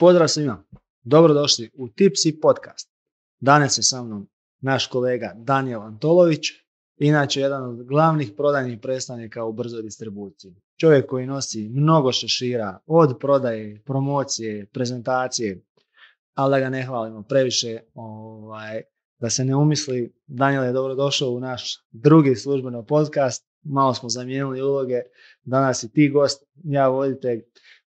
Pozdrav svima, dobrodošli u Tipsi podcast. Danas je sa mnom naš kolega Daniel Antolović, inače jedan od glavnih prodajnih predstavnika u brzoj distribuciji. Čovjek koji nosi mnogo šešira od prodaje, promocije, prezentacije, ali da ga ne hvalimo previše, ovaj, da se ne umisli. Daniel je dobrodošao u naš drugi službeno podcast, malo smo zamijenili uloge, danas i ti gost, ja voditelj,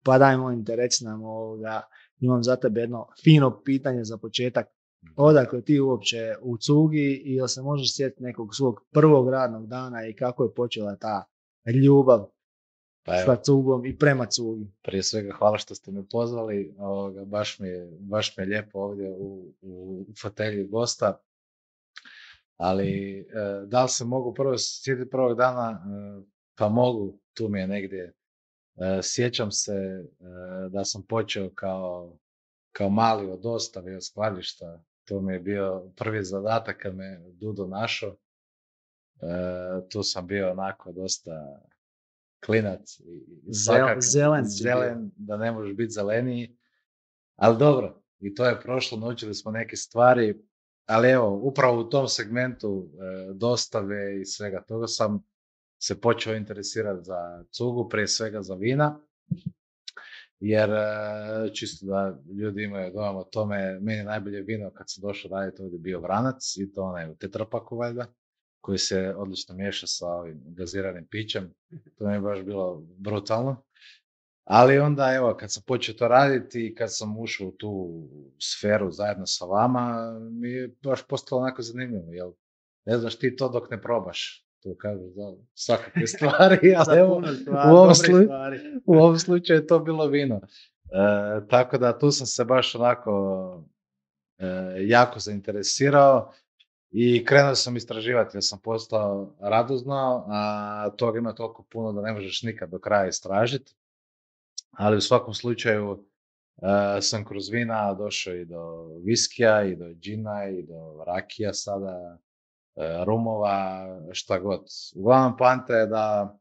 pa daj molim te reci nam ovoga, imam za tebe jedno fino pitanje za početak. Odakle ti uopće u cugi i jel se možeš sjetiti nekog svog prvog radnog dana i kako je počela ta ljubav Pa evo, sa cugom i prema cugi? prije svega hvala što ste me pozvali, ovoga, baš, mi je, baš mi je lijepo ovdje u, u fotelji gosta. Ali e, da li se mogu prvo sjetiti prvog dana? E, pa mogu, tu mi je negdje. E, sjećam se e, da sam počeo kao, kao mali od dostave od skladišta. To mi je bio prvi zadatak kad me Dudo našao. E, tu sam bio onako dosta klinac i zelen zelen, da ne možeš biti zeleniji. Ali dobro, i to je prošlo, naučili smo neke stvari, ali evo, upravo u tom segmentu dostave i svega toga sam se počeo interesirati za cugu, prije svega za vina, jer e, čisto da ljudi imaju dojam o tome, meni je najbolje vino kad sam došao raditi ovdje bio vranac i to onaj u tetrapaku valjda, koji se odlično miješa sa ovim gaziranim pićem, to mi je baš bilo brutalno. Ali onda, evo, kad sam počeo to raditi i kad sam ušao u tu sferu zajedno sa vama, mi je baš postalo onako zanimljivo, jel ne znaš ti to dok ne probaš. To kažu za svakakve stvari, ali evo, stvari, u ovom, slu- stvari. u ovom slučaju je to bilo vino. E, tako da tu sam se baš onako e, jako zainteresirao i krenuo sam istraživati jer sam postao radoznao, a toga ima toliko puno da ne možeš nikad do kraja istražiti. Ali u svakom slučaju e, sam kroz vina došao i do viskija, i do džina, i do rakija sada, rumova, šta god. Uglavnom poanta je da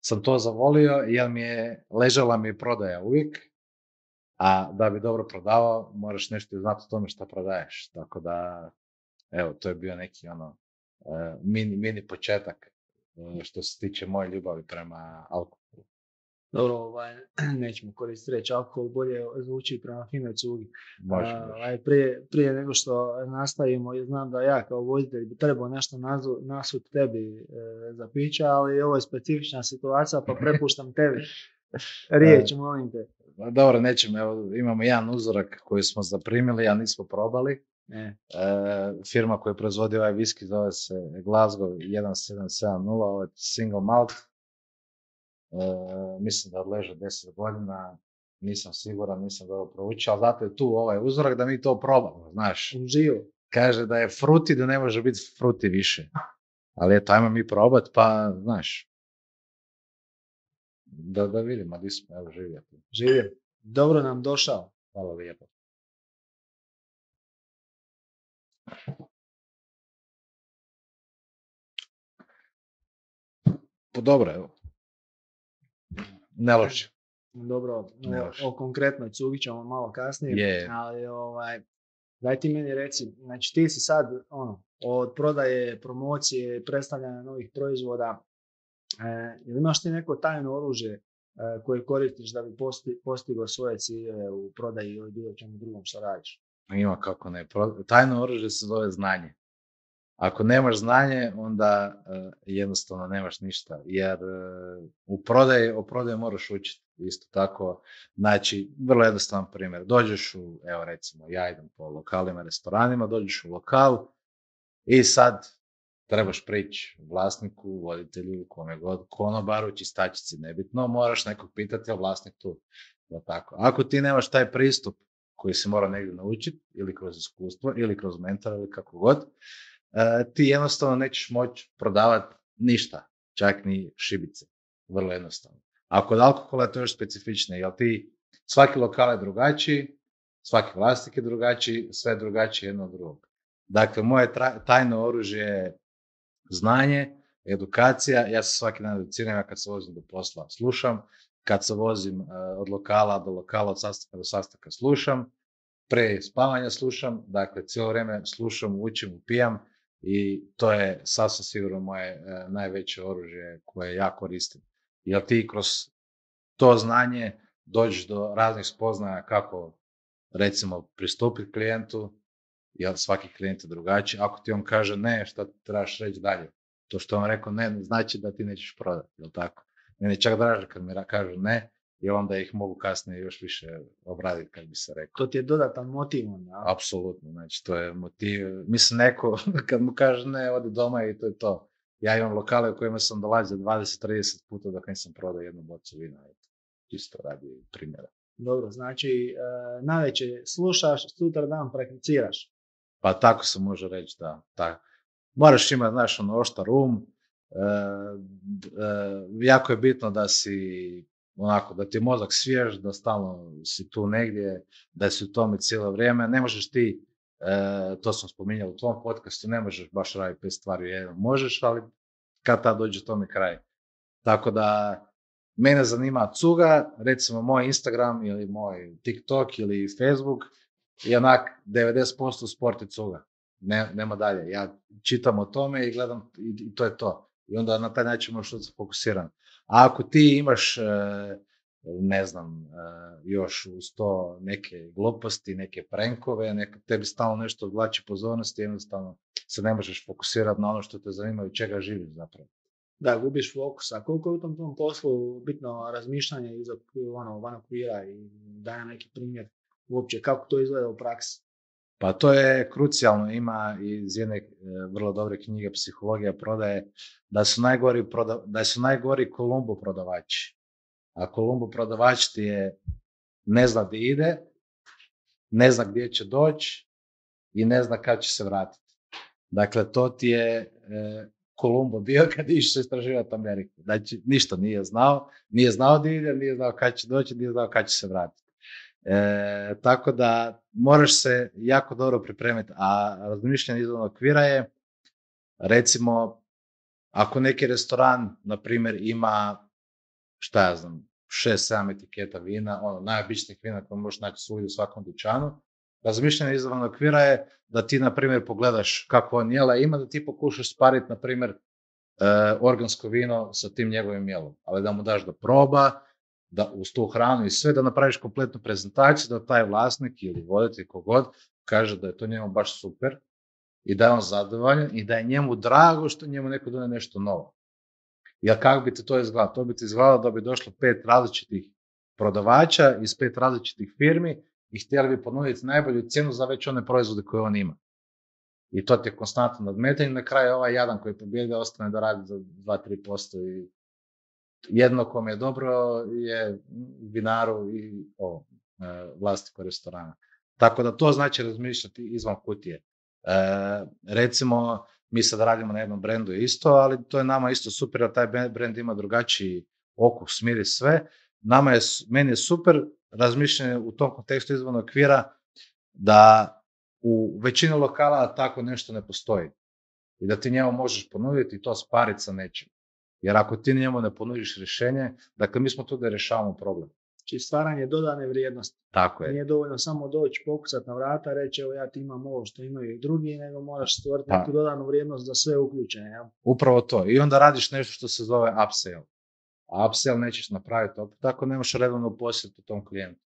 sam to zavolio jer mi je, ležala mi prodaja uvijek, a da bi dobro prodavao moraš nešto znati o tome šta prodaješ. Tako da, evo, to je bio neki ono e, mini, mini početak e, što se tiče moje ljubavi prema alkoholu. Dobro, ovaj, nećemo koristiti reći alkohol, bolje zvuči prema finoj cugi. Može. ovaj, prije, prije nego što nastavimo, znam da ja kao voditelj bi trebao nešto nazu, nasut tebi e, za pića, ali ovo je specifična situacija, pa prepuštam tebi riječ, molim te. Ma Dobro, nećemo, evo, imamo jedan uzorak koji smo zaprimili, a nismo probali. E, E, firma koja proizvodi ovaj viski zove se Glasgow 1770, ovo je single malt. E, mislim da odleže 10 godina, nisam siguran, nisam dobro proučio, ali zato je tu ovaj uzorak da mi to probamo, znaš. uživo. Kaže da je fruti, da ne može biti fruti više. Ali eto, ajmo mi probat, pa, znaš, da, da vidimo di smo, evo živjeti. Živio. Dobro nam došao. Hvala lijepo. Pa dobro, evo. Ne loše. Dobro, Ne o, loše. o konkretnoj cugi ćemo malo kasnije, Je. ali ovaj, daj ti meni reci, znači ti si sad ono, od prodaje, promocije, predstavljanja novih proizvoda, e, jel imaš ti neko tajno oružje e, koje koristiš da bi posti, postigao svoje ciljeve u prodaji ili bilo čemu drugom što radiš? Ima kako ne. Pro- Tajno oružje se zove znanje. Ako nemaš znanje, onda eh, jednostavno nemaš ništa. Jer eh, u prodaji, o prodaji moraš učiti. Isto tako, znači, vrlo jednostavan primjer. Dođeš u, evo recimo, ja idem po lokalima, restoranima, dođeš u lokal i sad trebaš prići vlasniku, voditelju, kome god, konobaru, čistačici, nebitno, moraš nekog pitati, a vlasnik tu. Jel tako? Ako ti nemaš taj pristup koji se mora negdje naučiti, ili kroz iskustvo, ili kroz mentora, ili kako god, ti jednostavno nećeš moći prodavati ništa, čak ni šibice. Vrlo jednostavno. A kod alkohola je to još specifičnije, jer ti svaki lokal je drugačiji, svaki vlasnik je drugačiji, sve je drugačije jedno od drugog. Dakle, moje tajno oružje je znanje, edukacija, ja se svaki dan educiram, ja kad se vozim do posla slušam, kad se vozim uh, od lokala do lokala, od sastanka do sastanka slušam, pre spavanja slušam, dakle cijelo vrijeme slušam, učim, upijam i to je sasvim sigurno moje uh, najveće oružje koje ja koristim. Jer ti kroz to znanje dođeš do raznih spoznaja kako recimo pristupiti klijentu, jer svaki klijent je drugačiji. Ako ti on kaže ne, šta trebaš reći dalje? To što on rekao ne, znači da ti nećeš prodati, jel tako? Meni čak draže kad mi kažu ne, i onda ih mogu kasnije još više obraditi, kad bi se rekao. To ti je dodatan motiv onda. Apsolutno, znači to je motiv. Mislim, neko kad mu kaže ne, odi doma i to je to. Ja imam lokale u kojima sam dolazio 20-30 puta dok nisam prodao jednu bocu vina. Čisto radi primjera. Dobro, znači e, najveće slušaš, sutra dan prakticiraš. Pa tako se može reći, da. Tak. Moraš imati, znaš, ono, oštar um, e, e, jako je bitno da si onako, da ti je mozak svjež, da stalno si tu negdje, da si u tome cijelo vrijeme. Ne možeš ti, e, to sam spominjao u tvom podcastu, ne možeš baš raditi pet stvari jedno. Možeš, ali kad ta dođe tome kraj. Tako da, mene zanima cuga, recimo moj Instagram ili moj TikTok ili Facebook, i onak 90% sport i cuga. Ne, nema dalje. Ja čitam o tome i gledam i, i to je to. I onda na taj način možeš se fokusiran. Ako ti imaš, e, ne znam, e, još uz to neke gluposti, neke prenkove, neka tebi stalno nešto odvlači pozornosti, jednostavno se ne možeš fokusirati na ono što te zanima i čega živiš zapravo. Da, gubiš fokus. A koliko je u tom, tom poslu bitno razmišljanje iz ono, van okvira i daje neki primjer uopće kako to izgleda u praksi? Pa to je krucijalno, ima iz jedne e, vrlo dobre knjige Psihologija prodaje, da su najgori, proda, da su najgori Kolumbu prodavači. A Kolumbu prodavač ti je ne zna gdje ide, ne zna gdje će doći i ne zna kad će se vratiti. Dakle, to ti je e, Kolumbo bio kad išao istraživati Ameriku. Znači, ništa nije znao, nije znao gdje ide, nije znao kad će doći, nije znao kad će se vratiti. E, tako da moraš se jako dobro pripremiti, a razmišljanje izvan okvira je recimo ako neki restoran, na primjer, ima šta ja znam, šest, sedam etiketa vina, ono, najobičnijih vina koje možeš naći svugdje u svakom dućanu, razmišljanje izvan okvira je da ti, na primjer, pogledaš kako on jela ima, da ti pokušaš spariti, na primjer, e, organsko vino sa tim njegovim jelom, ali da mu daš da proba, da uz tu hranu i sve, da napraviš kompletnu prezentaciju, da taj vlasnik ili voditelj kogod kaže da je to njemu baš super i da je on zadovoljan i da je njemu drago što njemu neko done nešto novo. Jer kako bi ti to izgledalo? To bi ti izgledalo da bi došlo pet različitih prodavača iz pet različitih firmi i htjeli bi ponuditi najbolju cijenu za već one proizvode koje on ima. I to ti je konstantno nadmetanje. Na kraju ovaj jadan koji pobjede ostane da radi za 2-3% i jedno kom je dobro je vinaru i o, e, vlasniku restorana. Tako da to znači razmišljati izvan kutije. E, recimo, mi sad radimo na jednom brendu isto, ali to je nama isto super, jer taj brend ima drugačiji okus, miris, sve. Nama je, meni je super razmišljanje u tom kontekstu izvan okvira da u većini lokala tako nešto ne postoji. I da ti njemu možeš ponuditi i to spariti sa nečim. Jer ako ti njemu ne ponudiš rješenje, dakle mi smo tu da rješavamo problem. Znači stvaranje dodane vrijednosti. Tako je. Nije dovoljno samo doći, pokusati na vrata, reći evo ja ti imam ovo što imaju i drugi, nego moraš stvoriti pa. neku dodanu vrijednost za sve uključene. Ja? Upravo to. I onda radiš nešto što se zove upsell. A upsell nećeš napraviti opet tako nemaš redovno posjetu tom klijentu.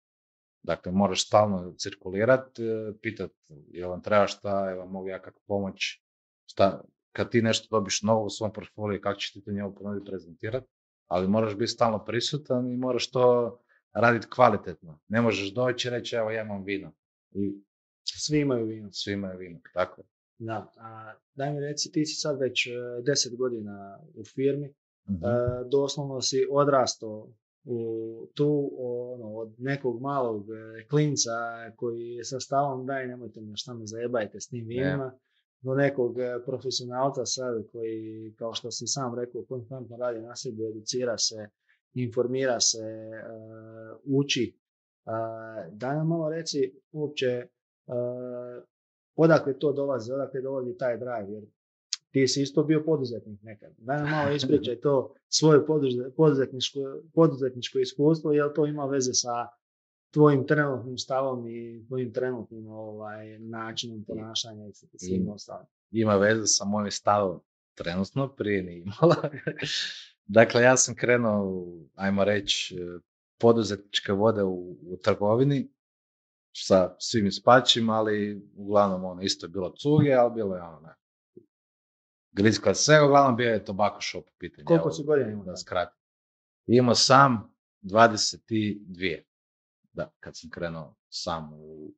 Dakle, moraš stalno cirkulirati, e, pitati jel vam treba šta, jel vam mogu ja kako pomoć, šta, kad ti nešto dobiš novo u svom portfoliju, kako ćeš ti to njemu ponuditi prezentirati, ali moraš biti stalno prisutan i moraš to raditi kvalitetno. Ne možeš doći i reći, evo ja imam vino. I svi imaju vino. Svi imaju vino, tako. Da, a daj mi reci, ti si sad već e, deset godina u firmi, uh doslovno si odrastao u, tu ono, od nekog malog e, klinca koji je sa stavom daj nemojte me šta me zajebajte s tim vinima, do nekog e, profesionalca sad koji, kao što si sam rekao, konstantno radi na sebi, educira se, informira se, e, uči. Daj nam malo reci uopće odakle to dolazi, odakle dolazi taj drive, jer ti si isto bio poduzetnik nekad. Daj nam malo ispričaj to svoje poduze- poduzetničko, poduzetničko iskustvo, jel to ima veze sa tvojim trenutnim stavom i tvojim trenutnim ovaj, načinom ponašanja i svim ostalim. ima veze sa mojim stavom trenutno, prije nije imala. dakle, ja sam krenuo, ajmo reći, e, poduzetničke vode u, u trgovini sa svim ispačima, ali uglavnom ono isto je bilo cuge, ali bilo je ono ne. Griska sve, uglavnom bio je tobacco shop u pitanju. Koliko si godina imao? Da skratim. Imao sam 22. Da, kad sam krenuo sam u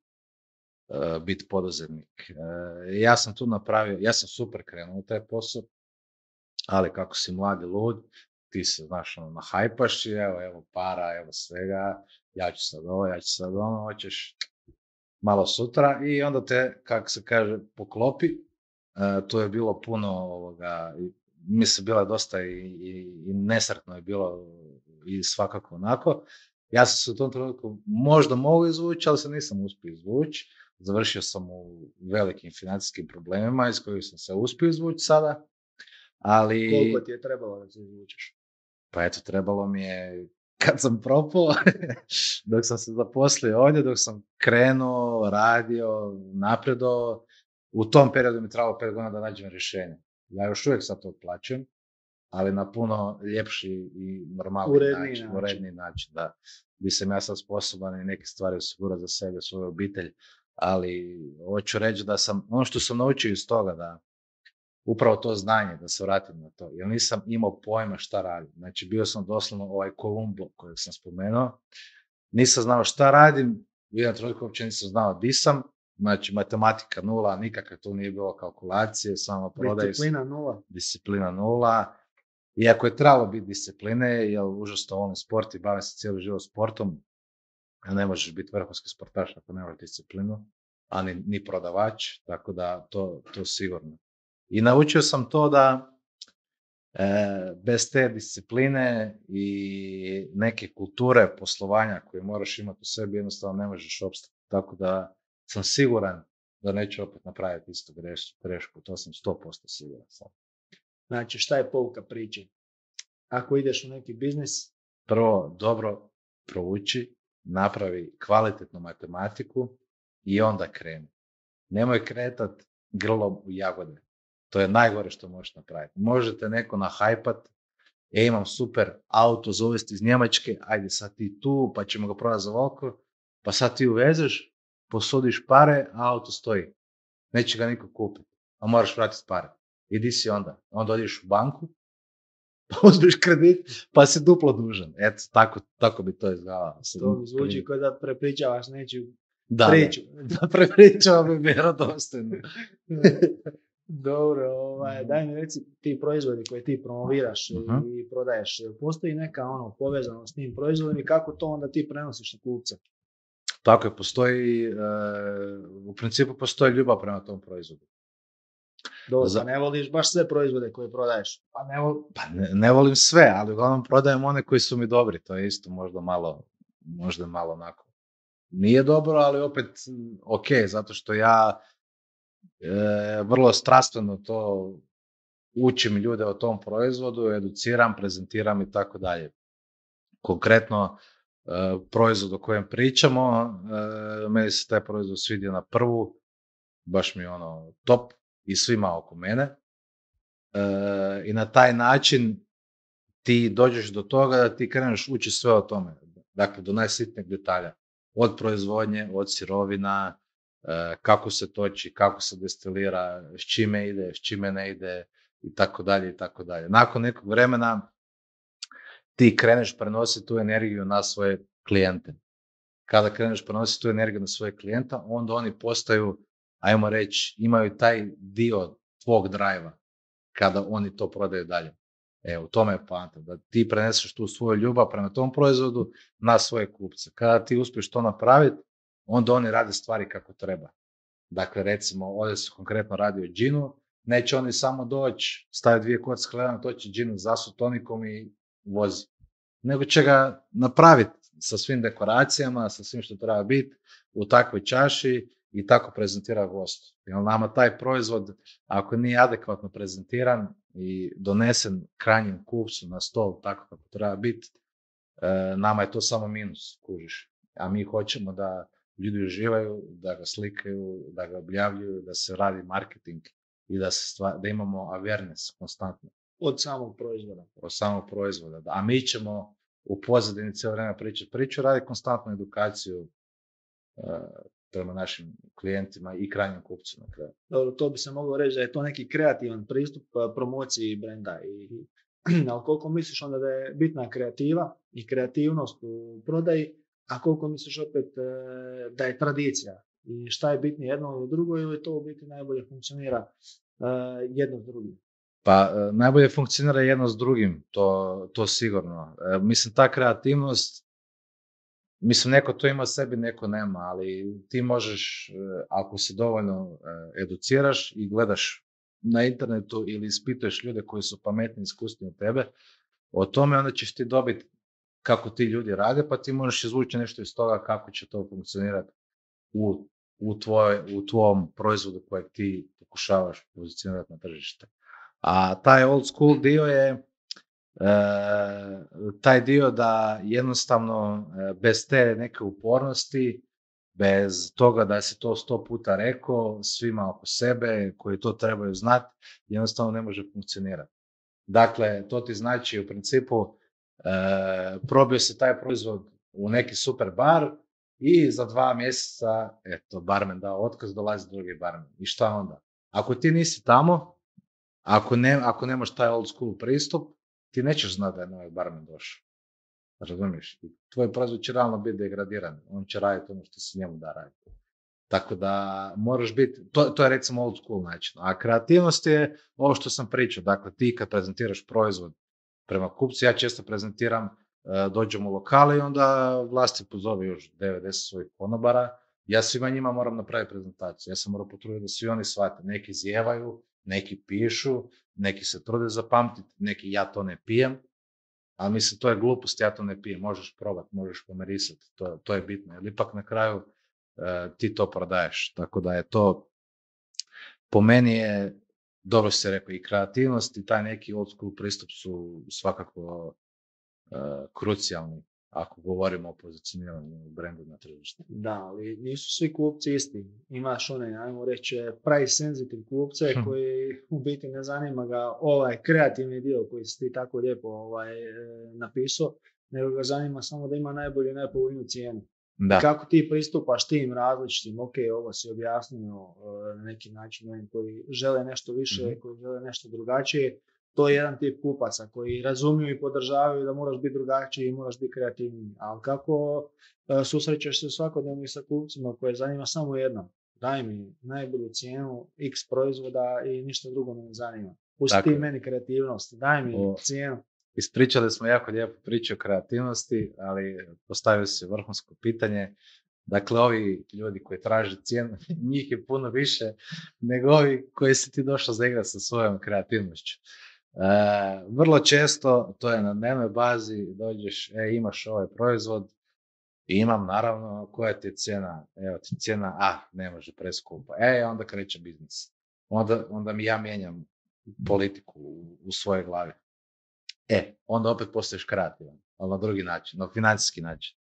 e, biti poduzetnik. E, ja sam tu napravio, ja sam super krenuo u taj posao, ali kako si mladi lud, ti se, znaš, ono, nahajpaš evo, evo para, evo svega, ja ću sad ovo, ja ću sad ono, hoćeš malo sutra i onda te, kako se kaže, poklopi. E, tu je bilo puno ovoga, i mislim, bila je dosta i, i, i nesretno je bilo i svakako onako. Ja sam se u tom trenutku možda mogao izvući, ali se nisam uspio izvući. Završio sam u velikim financijskim problemima iz kojih sam se uspio izvući sada. Ali, Koliko ti je trebalo da se izvučeš? pa eto, trebalo mi je kad sam propao, dok sam se zaposlio ovdje, dok sam krenuo, radio, napredo, u tom periodu mi je trebalo pet godina da nađem rješenje. Ja još uvijek sad to otplaćujem, ali na puno ljepši i normalni Uredniji način, način. uredniji način, da. Bi sam ja sad sposoban i neke stvari osigurati za sebe, svoju obitelj, ali hoću reći da sam, ono što sam naučio iz toga, da upravo to znanje, da se vratim na to, jer nisam imao pojma šta radim. Znači, bio sam doslovno ovaj Kolumbo kojeg sam spomenuo, nisam znao šta radim, u jednom trenutku uopće nisam znao di sam, znači matematika nula, nikakve tu nije bilo kalkulacije, samo prodaj, Disciplina nula. disciplina nula. Iako je trebalo biti discipline, jer užasno volim sport i bavim se cijeli život sportom, ne možeš biti vrhunski sportaš ako nemaš disciplinu, a ni, ni prodavač, tako da to, to sigurno. I naučio sam to da e, bez te discipline i neke kulture poslovanja koje moraš imati u sebi jednostavno ne možeš opstati. Tako da sam siguran da neću opet napraviti istu greš, grešku, to sam 100% siguran sam. Znači, šta je pouka priče? Ako ideš u neki biznis, Prvo, dobro prouči, napravi kvalitetnu matematiku i onda kreni. Nemoj kretat grlom u jagode. To je najgore što možeš napraviti. Možete neko nahajpat, e, imam super auto za uvesti iz Njemačke, ajde sad ti tu, pa ćemo ga prodati za volko, pa sad ti uvezeš, posudiš pare, a auto stoji. Neće ga niko kupiti, a moraš vratiti pare. I di si onda? Onda odeš u banku, pa uzmeš kredit, pa si duplo dužan. Eto, tako, tako bi to izgledalo. to zvuči kao da prepričavaš nečiju da, priču. Da, da prepričava bi vjerodostojno. Dobro, ovaj, daj mi reci ti proizvodi koje ti promoviraš i- Mhm. i prodaješ, postoji neka ono povezanost s tim proizvodom i kako to onda ti prenosiš na kupca? Tako je, postoji, e, u principu postoji ljubav prema tom proizvodu. Dobro, Za- pa ne voliš baš sve proizvode koje prodaješ. Pa ne, vol- pa ne, ne volim sve, ali uglavnom prodajem one koji su mi dobri. To je isto možda malo, možda malo onako. Nije dobro, ali opet mm, ok, zato što ja e, vrlo strastveno to učim ljude o tom proizvodu, educiram, prezentiram i tako dalje. Konkretno, e, proizvod o kojem pričamo, e, meni se taj proizvod svidio na prvu, baš mi je ono top i svima oko mene. E, I na taj način ti dođeš do toga da ti kreneš ući sve o tome. Dakle, do najsitnijeg detalja. Od proizvodnje, od sirovina, e, kako se toči, kako se destilira, s čime ide, s čime ne ide i tako dalje i tako dalje. Nakon nekog vremena ti kreneš prenositi tu energiju na svoje klijente. Kada kreneš prenositi tu energiju na svoje klijenta, onda oni postaju, ajmo reći, imaju taj dio tvog drajva kada oni to prodaju dalje. E, u tome je poanta, da ti preneseš tu svoju ljubav prema tom proizvodu na svoje kupce. Kada ti uspiješ to napraviti, onda oni rade stvari kako treba. Dakle, recimo, ovdje se konkretno radi o džinu, neće oni samo doći, staviti dvije kocke hleba, toči džinu, zasu tonikom i vozi. Nego će ga napraviti sa svim dekoracijama, sa svim što treba biti u takvoj čaši i tako prezentira gostu. Jer nama taj proizvod, ako nije adekvatno prezentiran i donesen krajnjem kupcu na stol tako kako treba biti, e, nama je to samo minus, kužiš. A mi hoćemo da ljudi uživaju, da ga slikaju, da ga objavljuju, da se radi marketing i da, se stvar, da imamo awareness konstantno. Od samog proizvoda. Od samog proizvoda. Da. A mi ćemo u pozadini cijelo vrijeme pričati priču, radi konstantnu edukaciju uh, prema našim klijentima i krajnjim kupcima. Dobro, to bi se moglo reći da je to neki kreativan pristup promociji brenda. I, ali koliko misliš onda da je bitna kreativa i kreativnost u prodaji, a koliko misliš opet e, da je tradicija i šta je bitnije jedno ili drugo ili to u biti najbolje funkcionira e, jedno s drugim? Pa najbolje funkcionira jedno s drugim, to, to sigurno. Mislim, ta kreativnost, mislim, neko to ima sebi, neko nema, ali ti možeš, ako se dovoljno educiraš i gledaš na internetu ili ispituješ ljude koji su pametni i iskusni od tebe, o tome onda ćeš ti dobiti kako ti ljudi rade, pa ti možeš izvući nešto iz toga kako će to funkcionirati u, u, tvoj, u tvom proizvodu kojeg ti pokušavaš pozicionirati na tržište. A taj old school dio je e, taj dio da jednostavno e, bez te neke upornosti, bez toga da si to sto puta rekao svima oko sebe koji to trebaju znati, jednostavno ne može funkcionirati. Dakle, to ti znači u principu E, probio se taj proizvod u neki super bar i za dva mjeseca, eto, barmen dao otkaz, dolazi drugi barmen. I šta onda? Ako ti nisi tamo, ako, ne, ako nemaš taj old school pristup, ti nećeš znati da je novi barmen došao. Razumiješ? I tvoj proizvod će realno biti degradiran. On će raditi ono što se njemu da raditi. Tako da moraš biti, to, to je recimo old school način. A kreativnost je ovo što sam pričao. Dakle, ti kad prezentiraš proizvod prema kupcu. Ja često prezentiram, e, dođem u lokale i onda vlasti pozove još 90 svojih konobara. Ja svima njima moram napraviti prezentaciju. Ja sam moram potruditi da svi oni shvate. Neki zjevaju, neki pišu, neki se trude zapamtiti, neki ja to ne pijem. Ali mislim, to je glupost, ja to ne pijem. Možeš probati, možeš pomerisati, to, to je bitno. Jer ipak na kraju e, ti to prodaješ. Tako da je to, po meni je dobro se rekao, i kreativnost i taj neki old school pristup su svakako uh, krucijalni ako govorimo o pozicioniranju brendu na tržištu. Da, ali nisu svi kupci isti. Imaš one, ajmo reći, price sensitive kupce hm. koji u biti ne zanima ga ovaj kreativni dio koji si ti tako lijepo ovaj, e, napisao, nego ga zanima samo da ima najbolju i najpovoljniju cijenu. Da. Kako ti pristupaš tim različitim, ok, ovo si objasnio e, na neki način ovim koji žele nešto više, mm koji žele nešto drugačije, to je jedan tip kupaca koji razumiju i podržavaju da moraš biti drugačiji i moraš biti kreativniji. Ali kako e, susrećeš se svakodnevno sa kupcima koje zanima samo jedno, daj mi najbolju cijenu x proizvoda i ništa drugo me ne zanima. Pusti ti meni kreativnost, daj mi cijenu. Ispričali smo jako lijepo priču o kreativnosti, ali postavio se vrhunsko pitanje. Dakle, ovi ljudi koji traže cijenu, njih je puno više nego ovi koji si ti došao zaigrati sa svojom kreativnošću. E, vrlo često, to je na dnevnoj bazi, dođeš, e, imaš ovaj proizvod, imam naravno koja ti je cijena, evo ti cijena, a, ne može preskupa. E, onda kreće biznis. Onda, onda mi ja mijenjam politiku u, u svojoj glavi. E, onda opet postaješ kreativan, ali na drugi način, na financijski način.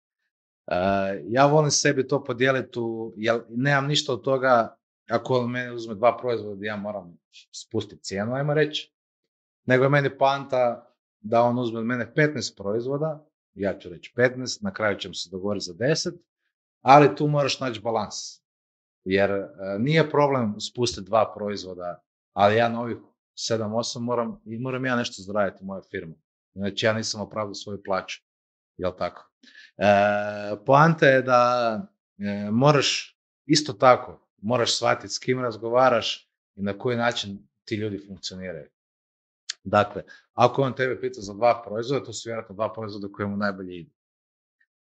Uh, ja volim sebi to podijeliti, u, jer nemam ništa od toga, ako meni uzme dva proizvoda, ja moram spustiti cijenu, ajmo reći, nego je meni panta da on uzme od mene 15 proizvoda, ja ću reći 15, na kraju ćemo se dogovoriti za 10, ali tu moraš naći balans. Jer uh, nije problem spustiti dva proizvoda, ali ja na ovih 7-8 moram, i moram ja nešto zaraditi u mojoj firmi. Znači ja nisam opravdao svoju plaću. Jel tako? E, poanta je da e, moraš isto tako, moraš shvatiti s kim razgovaraš i na koji način ti ljudi funkcioniraju. Dakle, ako on tebe pita za dva proizvoda, to su vjerojatno dva proizvoda koje mu najbolje idu.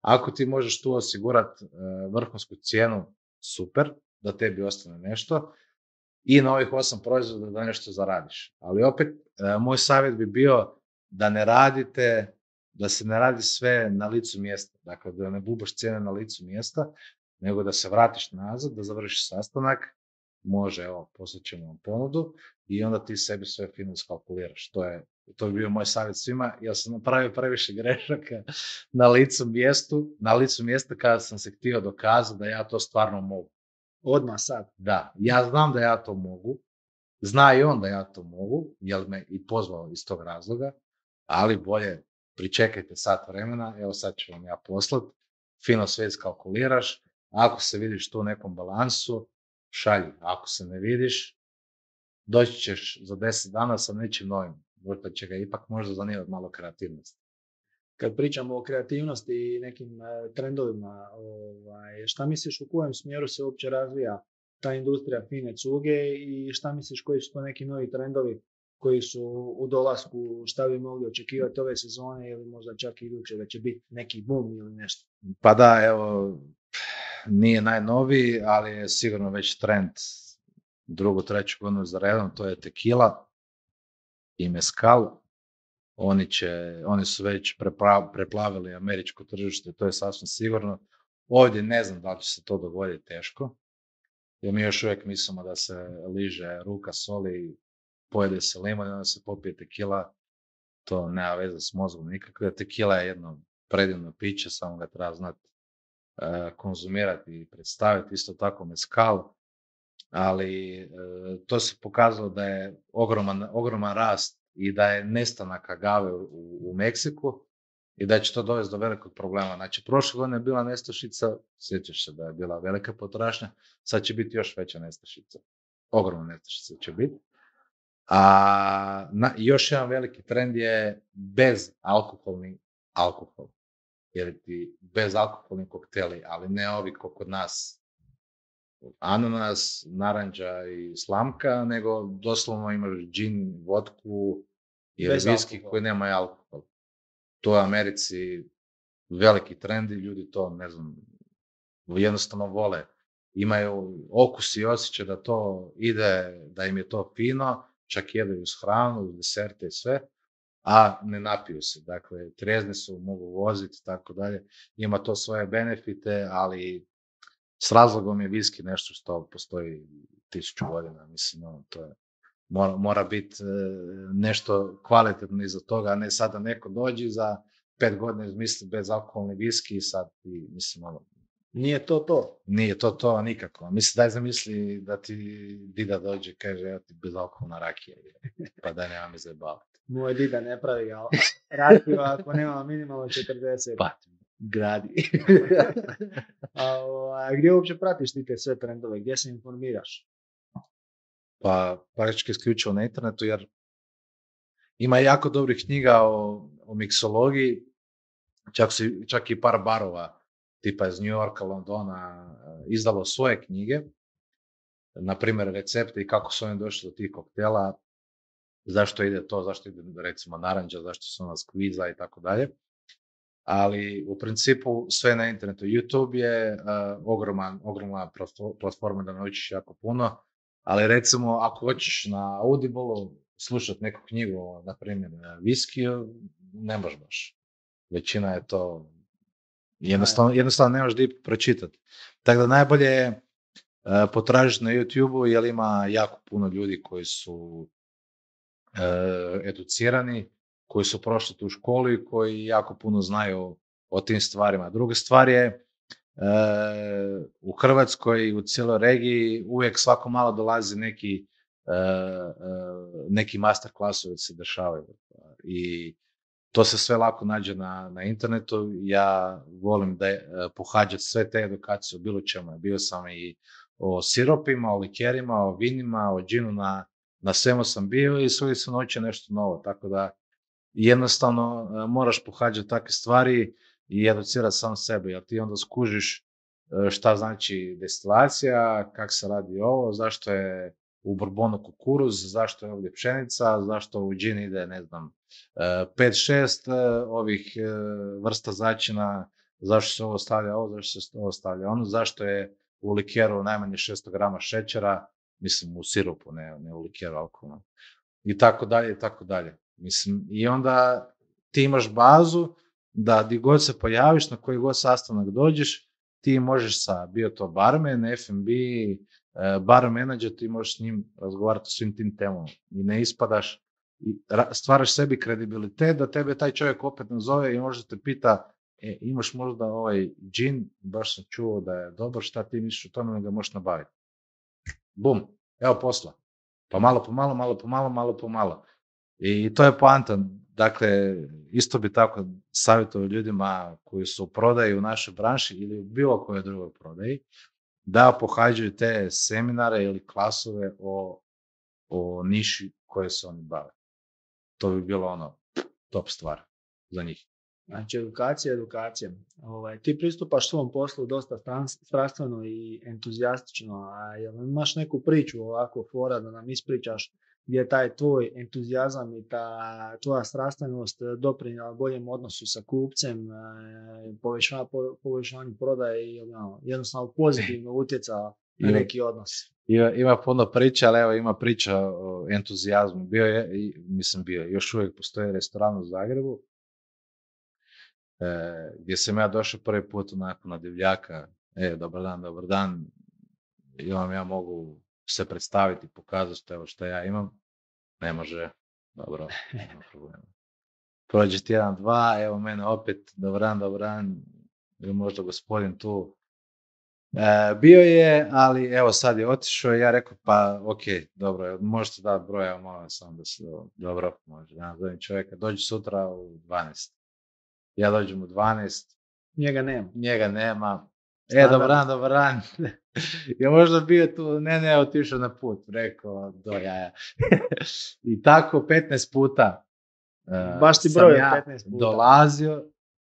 Ako ti možeš tu osigurati e, vrhunsku cijenu, super, da tebi ostane nešto, i na ovih osam proizvoda da nešto zaradiš. Ali opet, e, moj savjet bi bio da ne radite, da se ne radi sve na licu mjesta. Dakle, da ne bubaš cijene na licu mjesta, nego da se vratiš nazad, da završiš sastanak, može, evo, poslat ćemo vam ponudu i onda ti sebi sve fino iskalkuliraš. To je, to bi bio moj savjet svima. Ja sam napravio previše grešaka na licu mjestu, na licu mjesta kada sam se htio dokazati da ja to stvarno mogu. Odmah sad. Da, ja znam da ja to mogu, zna i on da ja to mogu, jer me i pozvao iz tog razloga, ali bolje pričekajte sat vremena, evo sad ću vam ja poslat, fino sve iskalkuliraš, ako se vidiš tu u nekom balansu, šalji. Ako se ne vidiš, doći ćeš za deset dana sa nečim novim. Možda će ga ipak možda zanimati malo kreativnost. Kad pričamo o kreativnosti i nekim e, trendovima, ovaj, šta misliš u kojem smjeru se uopće razvija ta industrija fine cuge i šta misliš koji su to neki novi trendovi koji su u dolasku, šta bi mogli očekivati ove sezone ili možda čak i iduće da će biti neki boom ili nešto? Pa da, evo, nije najnoviji, ali je sigurno već trend drugu, treću godinu za redom, to je tequila i mezcal. Oni, će, oni su već preplavili američko tržište, to je sasvim sigurno. Ovdje ne znam da li će se to dogoditi teško, jer mi još uvijek mislimo da se liže ruka soli, pojede se limon i onda se popije tekila, to nema veze s mozgom nikakve. Tekila je jedno predivno piće, samo ga treba znati E, konzumirati i predstaviti, isto tako mezcal, ali e, to se pokazalo da je ogroman, ogroman rast i da je nestanak agave u, u Meksiku i da će to dovesti do velikog problema. Znači, prošle godine je bila nestašica, sjećaš se da je bila velika potrašnja, sad će biti još veća nestašica. Ogromna nestašica će biti. A na, još jedan veliki trend je bez alkoholni alkohol jer ti bezalkoholni kokteli, ali ne ovi kod nas ananas, naranđa i slamka, nego doslovno imaš džin, vodku i viski koji nema alkohol. To je u Americi veliki trend i ljudi to, ne znam, jednostavno vole. Imaju okus i osjećaj da to ide, da im je to fino, čak jedu uz hranu, uz deserte i sve a ne napiju se. Dakle, trijezni su, mogu voziti, tako dalje. Ima to svoje benefite, ali s razlogom je viski nešto što postoji tisuću godina. Mislim, ono, to je, mora, mora biti e, nešto kvalitetno iza toga, a ne sada neko dođe za pet godina izmisli bez alkoholni viski i sad, i, mislim, ono, nije to to. Nije to to nikako. Mislim, daj zamisli da ti dida dođe i kaže, ja ti bez alkoholna rakija, pa da nema me zajebavati. Moj dida ne pravi rakiju ako nema minimalno 40. Pa, gradi. a, gdje uopće pratiš ti te sve trendove? Gdje se informiraš? Pa, praktički isključivo na internetu, jer ima jako dobrih knjiga o, o miksologiji, čak, su, čak i par barova tipa iz New Yorka, Londona, eh, izdalo svoje knjige, na primjer recepte i kako su oni došli do tih koktela, zašto ide to, zašto ide recimo naranđa, zašto su ona skviza i tako dalje. Ali u principu sve na internetu. YouTube je uh, ogroman, ogromna platforma da naučiš jako puno, ali recimo ako hoćeš na Audible slušati neku knjigu, na primjer viskiju, ne možeš baš. Većina je to Jednostavno, jednostavno nemaš di pročitati. Tako da najbolje je uh, potražiti na YouTube-u jer ima jako puno ljudi koji su uh, educirani, koji su prošli tu školu i koji jako puno znaju o tim stvarima. Druga stvar je uh, u Hrvatskoj i u cijeloj regiji uvijek svako malo dolazi neki neki master klasovi se dešavaju i to se sve lako nađe na, na internetu. Ja volim da je, pohađati sve te edukacije o bilo čemu. Bio sam i o siropima, o likerima, o vinima, o džinu, na, na svemu sam bio i svoj se naučio nešto novo. Tako da jednostavno e, moraš pohađati takve stvari i educirati sam sebe, jer ti onda skužiš e, šta znači destilacija, kako se radi ovo, zašto je u borbonu kukuruz, zašto je ovdje pšenica, zašto u džin ide, ne znam, 5-6 e, ovih vrsta začina, zašto se ovo stavlja ovo, zašto se ovo stavlja ono, zašto je u likeru najmanje 600 grama šećera, mislim u sirupu, ne, ne u likeru alkoholnom. I tako dalje, i tako dalje. Mislim, i onda ti imaš bazu da di god se pojaviš, na koji god sastanak dođeš, ti možeš sa, bio to barman, F&B, e, bar menadžer, ti možeš s njim razgovarati o svim tim temama i ne ispadaš i stvaraš sebi kredibilitet da tebe taj čovjek opet nazove i možda te pita e, imaš možda ovaj džin, baš sam čuo da je dobar, šta ti misliš o tome, ga možeš nabaviti. Bum, evo posla. Pa malo po malo, malo po malo, malo po malo. I to je poanta. Dakle, isto bi tako savjetovao ljudima koji su u prodaji u našoj branši ili u bilo kojoj drugoj prodaji, da pohađaju te seminare ili klasove o, o niši koje se oni bave. To bi bilo ono top stvar za njih. Znači, edukacija, edukacija. Ovaj, ti pristupaš svom poslu dosta strastveno i entuzijastično, a jel imaš neku priču ovako fora da nam ispričaš gdje taj tvoj entuzijazam i ta tvoja strastvenost doprinjela boljem odnosu sa kupcem, e, povećanju prodaje i ono, jednostavno pozitivno utjecao na neki odnos. Ima, ima puno priča, ali evo ima priča o entuzijazmu. Bio je, mislim bio, još uvijek postoji restoran u Zagrebu, e, gdje sam ja došao prvi put onako na divljaka, e, dobar dan, dobar dan, i vam ja mogu se predstaviti, pokazati evo što ja imam. Ne može, dobro, nema problema. Prođe tjedan, dva, evo mene opet, dobar dan, ili možda gospodin tu. E, bio je, ali evo sad je otišao i ja rekao, pa ok, dobro, možete dati broj, evo molim sam da se, dobro, može, ja zovem čovjeka, dođi sutra u 12. Ja dođem u 12. Njega nema. Njega nema. E, dobar dan, dobar dan. je možda bio tu, ne, ne, otišao na put, rekao, do jaja. I tako 15 puta uh, Baš ti broj ja 15 puta. dolazio,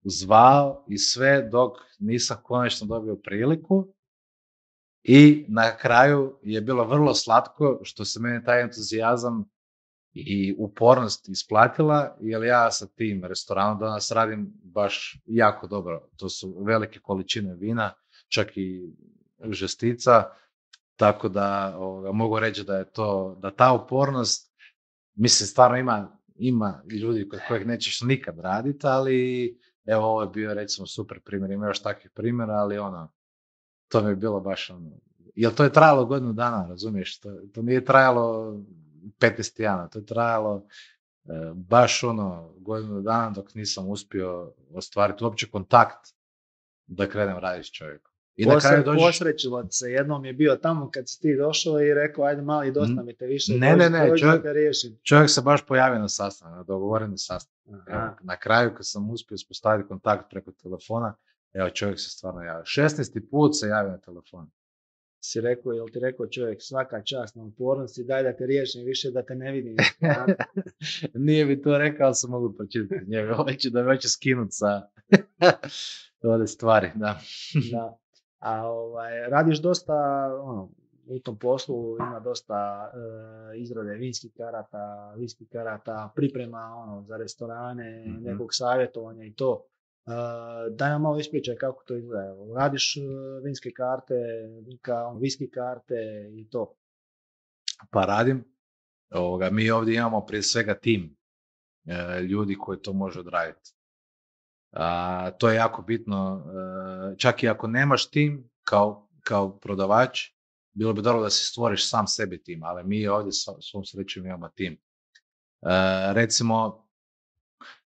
zvao i sve dok nisam konačno dobio priliku. I na kraju je bilo vrlo slatko što se meni taj entuzijazam i upornost isplatila, jer ja sa tim restoranom danas radim baš jako dobro. To su velike količine vina, čak i žestica, tako da ovoga, mogu reći da je to, da ta upornost, mislim stvarno ima, ima ljudi kod kojih nećeš nikad raditi, ali evo ovo je bio recimo super primjer, ima još takvih primjera, ali ono, to mi je bilo baš ono, jer to je trajalo godinu dana, razumiješ, to, to nije trajalo 15 tjedana, to je trajalo e, baš ono godinu dana dok nisam uspio ostvariti uopće kontakt da krenem raditi s čovjekom. I na kraju dođeš... Posrećilo se, jednom je bio tamo kad si ti došao i rekao ajde mali dosta mi te više. Ne, ne, ne, čovjek, čovjek se baš pojavio na sastanak, na dogovoreni sastanak. Na kraju kad sam uspio uspostaviti kontakt preko telefona, evo čovjek se stvarno javio. 16. put se javio na telefon si rekao, jel ti rekao čovjek svaka čast na upornosti, daj da te riješim više da te ne vidim. Nije mi to rekao, ali sam mogu pročitati njega. Hoće da me hoće skinuti sa ove stvari, da. da. A ovaj, radiš dosta, ono, u tom poslu ima dosta e, izrade vinskih karata, vinskih karata, priprema ono, za restorane, mm-hmm. nekog savjetovanja i to. Daj nam malo ispričaj kako to izgleda. Radiš e, vinske karte, kao viski karte i to. Pa radim. Ovoga, mi ovdje imamo prije svega tim e, ljudi koji to može odraditi. A, to je jako bitno. E, čak i ako nemaš tim kao, kao prodavač, bilo bi dobro da se stvoriš sam sebi tim, ali mi ovdje svom srećom imamo tim. recimo,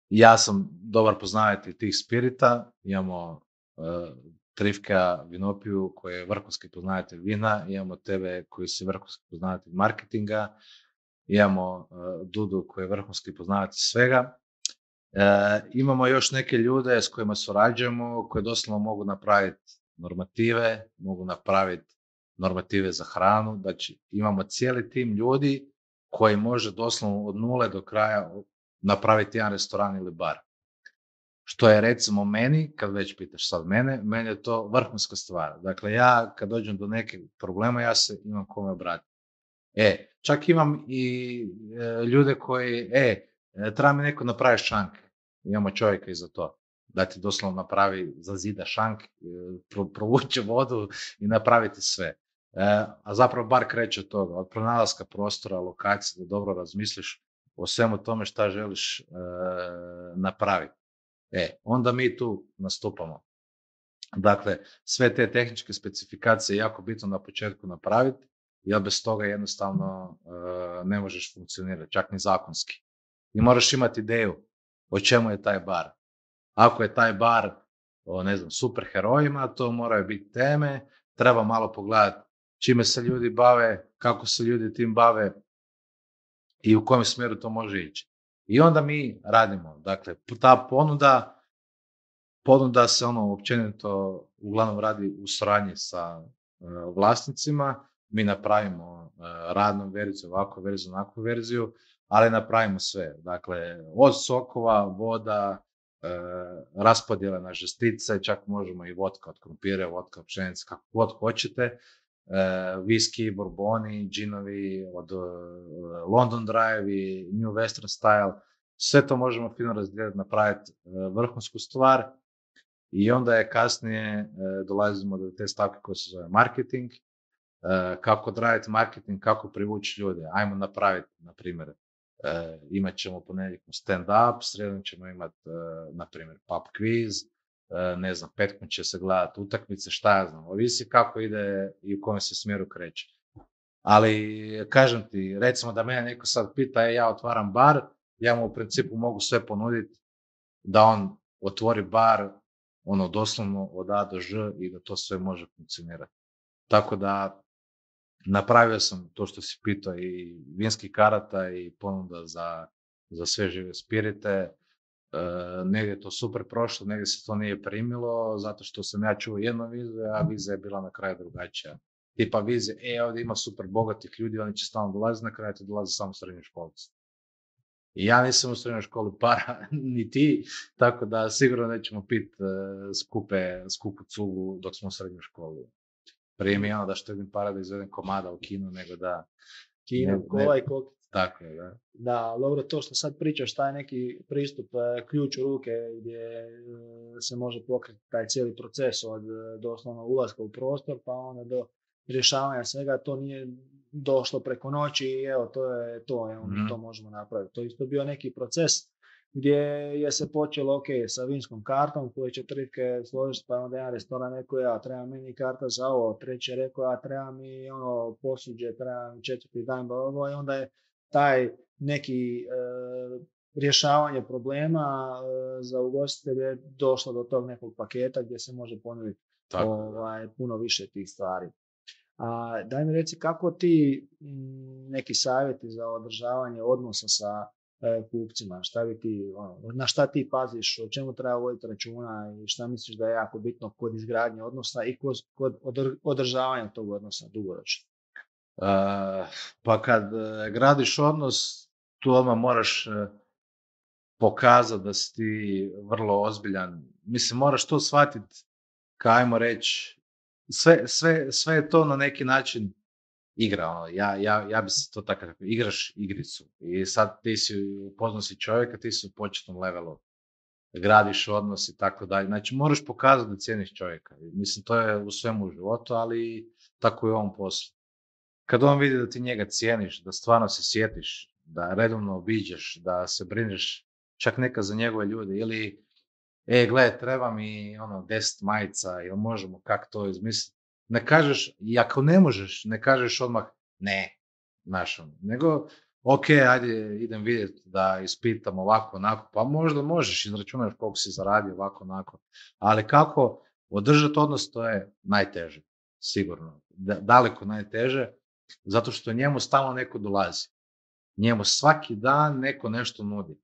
ja sam dobar poznavatelj tih spirita, imamo uh, Trifka Vinopiju koji je vrhunski poznavatelj vina, imamo tebe koji si vrhunski poznavatelj marketinga, imamo Dudu koji je vrhunski poznavatelj svega. Uh, imamo još neke ljude s kojima surađujemo, koji doslovno mogu napraviti normative, mogu napraviti normative za hranu, znači imamo cijeli tim ljudi koji može doslovno od nule do kraja napraviti jedan restoran ili bar. Što je recimo meni, kad već pitaš sad mene, meni je to vrhunska stvar. Dakle, ja kad dođem do neke problema, ja se imam kome obratiti. E, čak imam i e, ljude koji, e, e treba mi neko napravi šank. Imamo čovjeka i za to. Da ti doslovno napravi, zida šank, e, provuče vodu i napraviti sve. E, a zapravo bar kreće od toga, od pronalaska prostora, lokacije, da dobro razmisliš o svemu tome šta želiš e, napraviti. E, onda mi tu nastupamo. Dakle, sve te tehničke specifikacije je jako bitno na početku napraviti, jer bez toga jednostavno ne možeš funkcionirati, čak ni zakonski. I moraš imati ideju o čemu je taj bar. Ako je taj bar o, ne znam, super herojima, to moraju biti teme, treba malo pogledati čime se ljudi bave, kako se ljudi tim bave i u kojem smjeru to može ići. I onda mi radimo. Dakle, ta ponuda, ponuda se ono općenito uglavnom radi u suradnji sa e, vlasnicima. Mi napravimo e, radnu verziju, ovakvu verziju, onakvu verziju, ali napravimo sve. Dakle, od sokova, voda, e, raspodjele na žestice, čak možemo i vodka od krumpira, vodka od pšenice, kako god hoćete. E, viski, borboni, džinovi od e, London Drive i New Western Style. Sve to možemo fino razdijeliti, napraviti e, vrhunsku stvar i onda je kasnije dolazimo do te stavke koje se zove marketing, kako odraditi marketing, kako privući ljude. Ajmo napraviti, na primjer, imat ćemo ponedjeljkom stand-up, sredom ćemo imati, na primjer, pub quiz, E, ne znam, petkom će se gledati utakmice, šta ja znam, ovisi kako ide i u kojem se smjeru kreće. Ali, kažem ti, recimo da mene neko sad pita, e, ja otvaram bar, ja mu u principu mogu sve ponuditi da on otvori bar, ono doslovno od A do Ž i da to sve može funkcionirati. Tako da napravio sam to što si pitao i vinski karata i ponuda za, za sve žive spirite, E, negdje je to super prošlo, negdje se to nije primilo, zato što sam ja čuo jednu viziju, a vizija je bila na kraju drugačija. Tipa vizija, e, ovdje ima super bogatih ljudi, oni će stalno dolaziti, na kraju to dolaze samo srednje školci. I ja nisam u srednjoj školi para, ni ti, tako da sigurno nećemo pit uh, skupe, skupu cugu dok smo u srednjoj školi. Prije mi je ono da što vidim para da izvedem komada u kinu, nego da... Kino, kola i. Tako je, da. Da, dobro, to što sad pričaš, taj neki pristup, e, ključ u ruke gdje e, se može pokriti taj cijeli proces od e, doslovno ulaska u prostor pa onda do rješavanja svega, to nije došlo preko noći i evo, to je to, evo, mm to možemo napraviti. To je isto bio neki proces gdje je se počelo, ok, sa vinskom kartom koje će tritke složiti, pa onda jedan restoran rekao, ja treba meni karta za ovo, treći je rekao, ja treba mi ono posuđe, treba mi četvrti dan, i onda je taj neki e, rješavanje problema e, za ugostitelje došlo do tog nekog paketa gdje se može ponuditi ovaj, puno više tih stvari. A daj mi reci kako ti neki savjeti za održavanje odnosa sa kupcima, šta bi ti, ono, na šta ti paziš, o čemu treba voditi računa i šta misliš da je jako bitno kod izgradnje odnosa i kod, kod održavanja tog odnosa dugoročno? pa kad e, gradiš odnos, tu odmah moraš e, pokazati da si ti vrlo ozbiljan. Mislim, moraš to shvatiti, kajmo reći, sve, sve, sve je to na neki način igra. Ono. Ja, ja, ja bi se to tako igraš igricu. I sad ti si upoznao si čovjeka, ti si u početnom levelu. Gradiš odnos i tako dalje. Znači, moraš pokazati da cijeniš čovjeka. Mislim, to je u svemu u životu, ali tako i u ovom poslu kad on vidi da ti njega cijeniš, da stvarno se sjetiš, da redovno obiđeš, da se brineš čak neka za njegove ljude ili e, gle, treba mi ono deset majica, ili možemo kak to izmisliti. Ne kažeš, i ako ne možeš, ne kažeš odmah ne, znaš, ono, nego ok, ajde idem vidjeti da ispitam ovako, onako, pa možda možeš, izračunaš koliko si zaradio ovako, onako, ali kako održati odnos, to je najteže, sigurno, daleko najteže, zato što njemu stalno neko dolazi. Njemu svaki dan neko nešto nudi.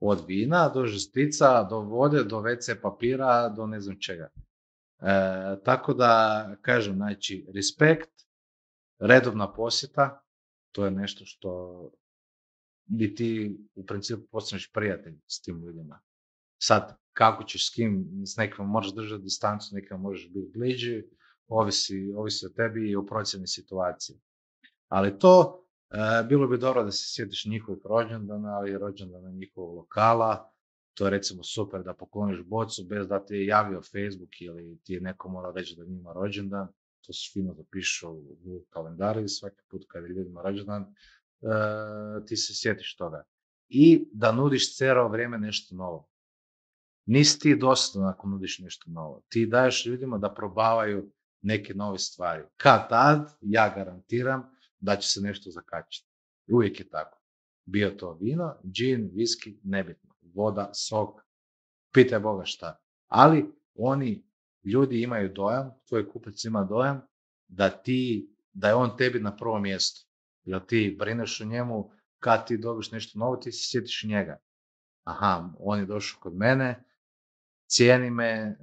Od vina do žestica, do vode, do WC papira, do ne znam čega. E, tako da, kažem, znači, respekt, redovna posjeta, to je nešto što bi ti u principu postaneš prijatelj s tim ljudima. Sad, kako ćeš s kim, s nekim možeš držati distancu, nekim možeš biti bliži, ovisi, ovisi o tebi i o procjeni situacije. Ali to, e, bilo bi dobro da se sjetiš njihovih rođendana, ali rođendana njihovog lokala. To je recimo super da pokloniš bocu bez da ti je javio Facebook ili ti je neko mora reći da njima rođendan. To se fino zapišu u kalendaru i svaki put kad ljudima rođendan, e, ti se sjetiš toga. I da nudiš cijelo vrijeme nešto novo. nisi ti dosadan ako nudiš nešto novo. Ti daješ ljudima da probavaju neke nove stvari. Kad tad, ja garantiram da će se nešto zakačiti. Uvijek je tako. Bio to vino, džin, viski, nebitno. Voda, sok, pitaj Boga šta. Ali oni ljudi imaju dojam, tvoj kupac ima dojam da ti, da je on tebi na prvom mjestu. Jer ti brineš o njemu kad ti dobiš nešto novo, ti se sjetiš njega. Aha, on je došao kod mene, cijeni me, e,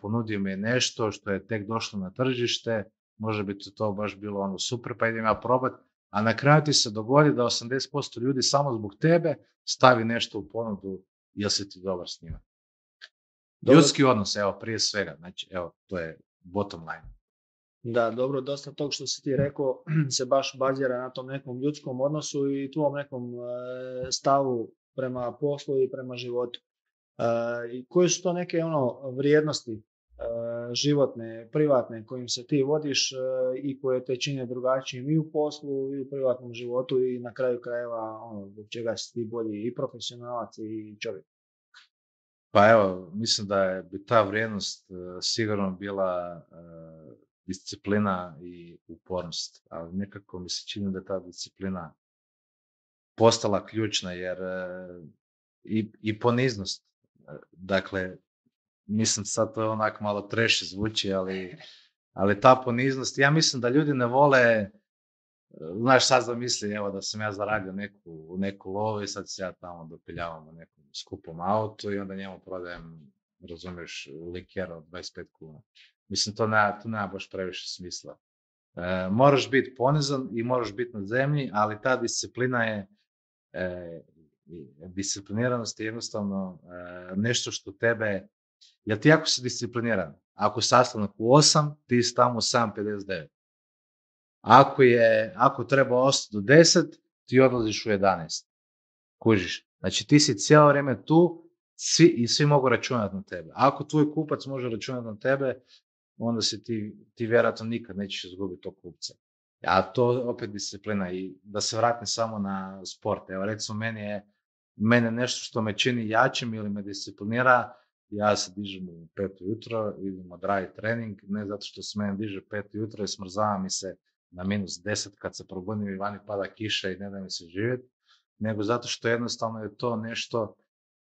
ponudio mi nešto što je tek došlo na tržište, može biti to baš bilo ono super, pa idem ja probat, a na kraju ti se dogodi da 80% ljudi samo zbog tebe stavi nešto u ponudu jer si ti dobar s njima. Ljudski odnos, evo, prije svega, znači, evo, to je bottom line. Da, dobro, dosta tog što si ti rekao se baš bazira na tom nekom ljudskom odnosu i tvom nekom e, stavu prema poslu i prema životu. E, koje su to neke ono vrijednosti životne, privatne kojim se ti vodiš i koje te čine drugačijim i u poslu i u privatnom životu i na kraju krajeva ono, zbog čega si ti bolji i profesionalac i čovjek? Pa evo, mislim da je bi ta vrijednost sigurno bila disciplina i upornost, ali nekako mi se čini da je ta disciplina postala ključna jer e, i, i poniznost. Dakle, mislim sad to je onak malo treši zvuči, ali, ali ta poniznost, ja mislim da ljudi ne vole, znaš sad zamisli, evo da sam ja zaradio neku, neku lovu i sad se ja tamo dopiljavam u nekom skupom autu i onda njemu prodajem, razumiješ, liker od 25 kuna. Mislim, to nema, to nema baš previše smisla. E, moraš biti ponizan i moraš biti na zemlji, ali ta disciplina je, e, discipliniranost je jednostavno e, nešto što tebe, jer ti ako si discipliniran, ako sastanak u 8, ti si tamo u 7.59. Ako, je, ako treba ostati do 10, ti odlaziš u 11. Kužiš. Znači ti si cijelo vrijeme tu svi, i svi mogu računati na tebe. Ako tvoj kupac može računati na tebe, onda se ti, ti vjerojatno nikad nećeš izgubiti tog kupca. A to opet disciplina i da se vratim samo na sport. Evo recimo meni je mene nešto što me čini jačim ili me disciplinira, ja se dižem u pet jutro, idem odraditi trening, ne zato što se mene diže pet jutro i smrzava mi se na minus deset kad se probudim i vani pada kiša i ne da mi se živjeti, nego zato što jednostavno je to nešto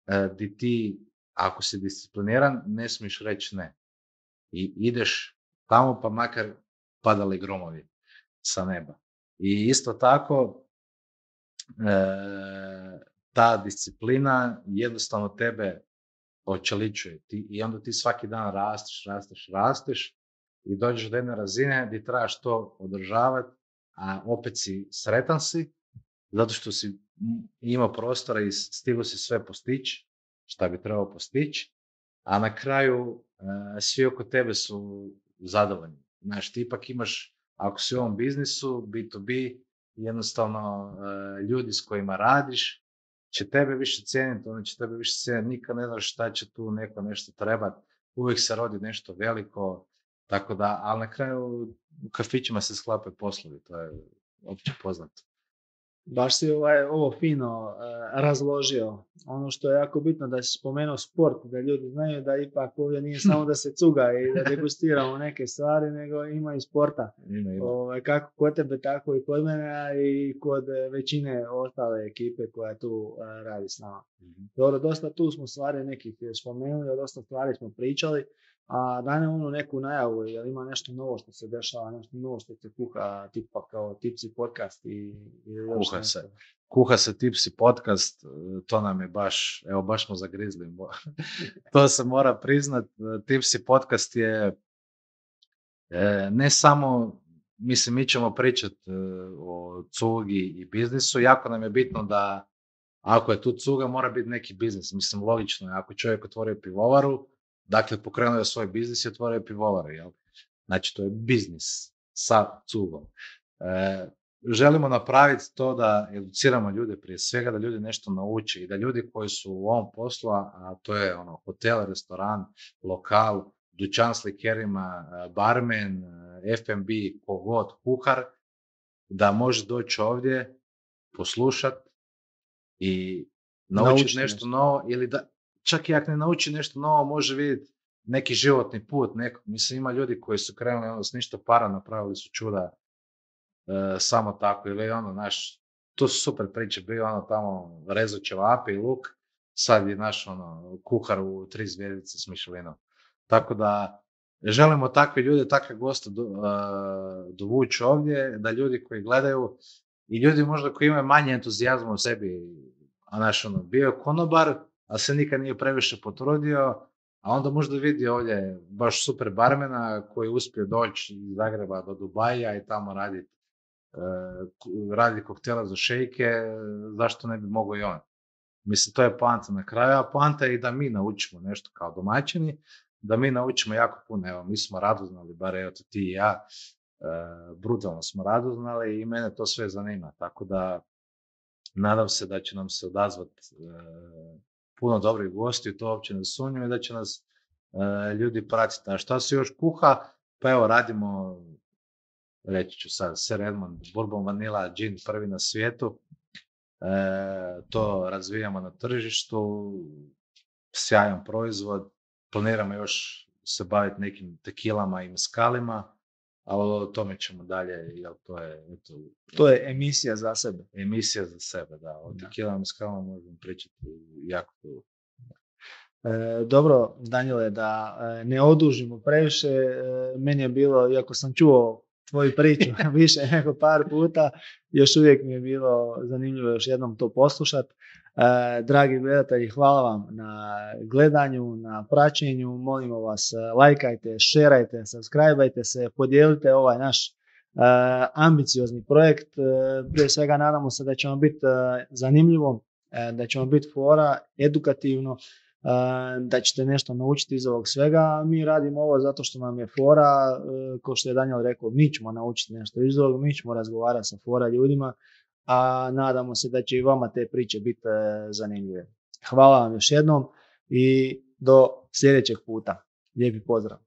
e, di ti, ako si discipliniran, ne smiješ reći ne i ideš tamo pa makar padali gromovi sa neba. I isto tako e, ta disciplina jednostavno tebe očeličuje ti, i onda ti svaki dan rasteš, rasteš, rasteš i dođeš do jedne razine gdje trebaš to održavati, a opet si sretan si, zato što si imao prostora i stigo si sve postići, šta bi trebao postići, a na kraju e, svi oko tebe su zadovoljni. Znaš, ti ipak imaš, ako si u ovom biznisu, B2B, jednostavno e, ljudi s kojima radiš će tebe više cijeniti, oni će tebe više cijeniti, nikad ne znaš šta će tu neko nešto trebat, uvijek se rodi nešto veliko, tako da, ali na kraju u kafićima se sklape poslovi, to je opće poznato. Baš si ovaj, ovo fino e, razložio. Ono što je jako bitno da si spomenuo sport, da ljudi znaju da ipak ovdje nije samo da se cuga i da degustiramo neke stvari, nego ima i sporta. Ovaj, kako kod tebe, tako i kod mene, i kod većine ostale ekipe koja tu e, radi s nama. mm Dobro, dosta tu smo stvari nekih spomenuli, dosta stvari smo pričali. A daj nam ono neku najavu, jel ima nešto novo što se dešava, nešto novo što se kuha, tipa kao Tipsi podcast i, i kuha se. Kuha se Tipsi podcast, to nam je baš, evo baš smo zagrizli. to se mora priznat, Tipsi podcast je e, ne samo, mislim mi ćemo pričati e, o cugi i biznisu, jako nam je bitno da ako je tu cuga mora biti neki biznis, mislim logično je, ako čovjek otvorio pivovaru, Dakle, pokrenuo je svoj biznis i otvorio je pivovaru. Jel? Znači, to je biznis sa cugom. E, želimo napraviti to da educiramo ljude prije svega, da ljudi nešto nauče i da ljudi koji su u ovom poslu, a to je ono, hotel, restoran, lokal, dućan s likerima, e, barmen, e, F&B, kogod, kuhar, da može doći ovdje, poslušat i naučiti nešto, nešto novo ili da čak i ako ne nauči nešto novo, može vidjeti neki životni put nekog. Mislim, ima ljudi koji su krenuli ono, s ništa para, napravili su čuda e, samo tako. Ili ono, naš, to su super priče, bio ono tamo rezo ćevape i luk, sad je naš ono, kuhar u tri zvijezdice s Mišelinom. Tako da, želimo takve ljude, takve goste do, uh, dovući ovdje, da ljudi koji gledaju i ljudi možda koji imaju manje entuzijazma u sebi, a naš ono, bio konobar, a se nikad nije previše potrudio, a onda možda vidi ovdje baš super barmena koji je uspio doći iz Zagreba do Dubaja i tamo raditi uh, radi koktela za šejke, zašto ne bi mogao i on. Mislim, to je poanta na kraju, a poanta je i da mi naučimo nešto kao domaćini, da mi naučimo jako puno. Evo, mi smo radoznali, bar evo ti i ja, e, brutalno smo radoznali i mene to sve zanima. Tako da nadam se da će nam se odazvati e, puno dobrih gosti, to uopće ne i da će nas e, ljudi pratiti. A šta se još kuha? Pa evo, radimo, reći ću sad, Sir Edmund, Bourbon Vanilla gin prvi na svijetu. to razvijamo na tržištu, sjajan proizvod, planiramo još se baviti nekim tekilama i meskalima, ali o tome ćemo dalje, jer to je... Eto, to je emisija za sebe. Emisija za sebe, da. O tekilama i meskalima možemo pričati jako dugo. E, dobro, Danijele, da e, ne odužimo previše, e, meni je bilo, iako sam čuo tvoju priču više nego par puta, još uvijek mi je bilo zanimljivo još jednom to poslušati. E, dragi gledatelji, hvala vam na gledanju, na praćenju. Molimo vas, e, lajkajte, šerajte, subscribeajte se, podijelite ovaj naš e, ambiciozni projekt. Prije svega nadamo se da će vam biti zanimljivo, da će vam biti fora, edukativno, da ćete nešto naučiti iz ovog svega. Mi radimo ovo zato što nam je fora, kao što je Daniel rekao, mi ćemo naučiti nešto iz ovog, mi ćemo razgovarati sa fora ljudima a nadamo se da će i vama te priče biti e, zanimljive. Hvala vam još jednom i do sljedećeg puta. Lijepi pozdrav.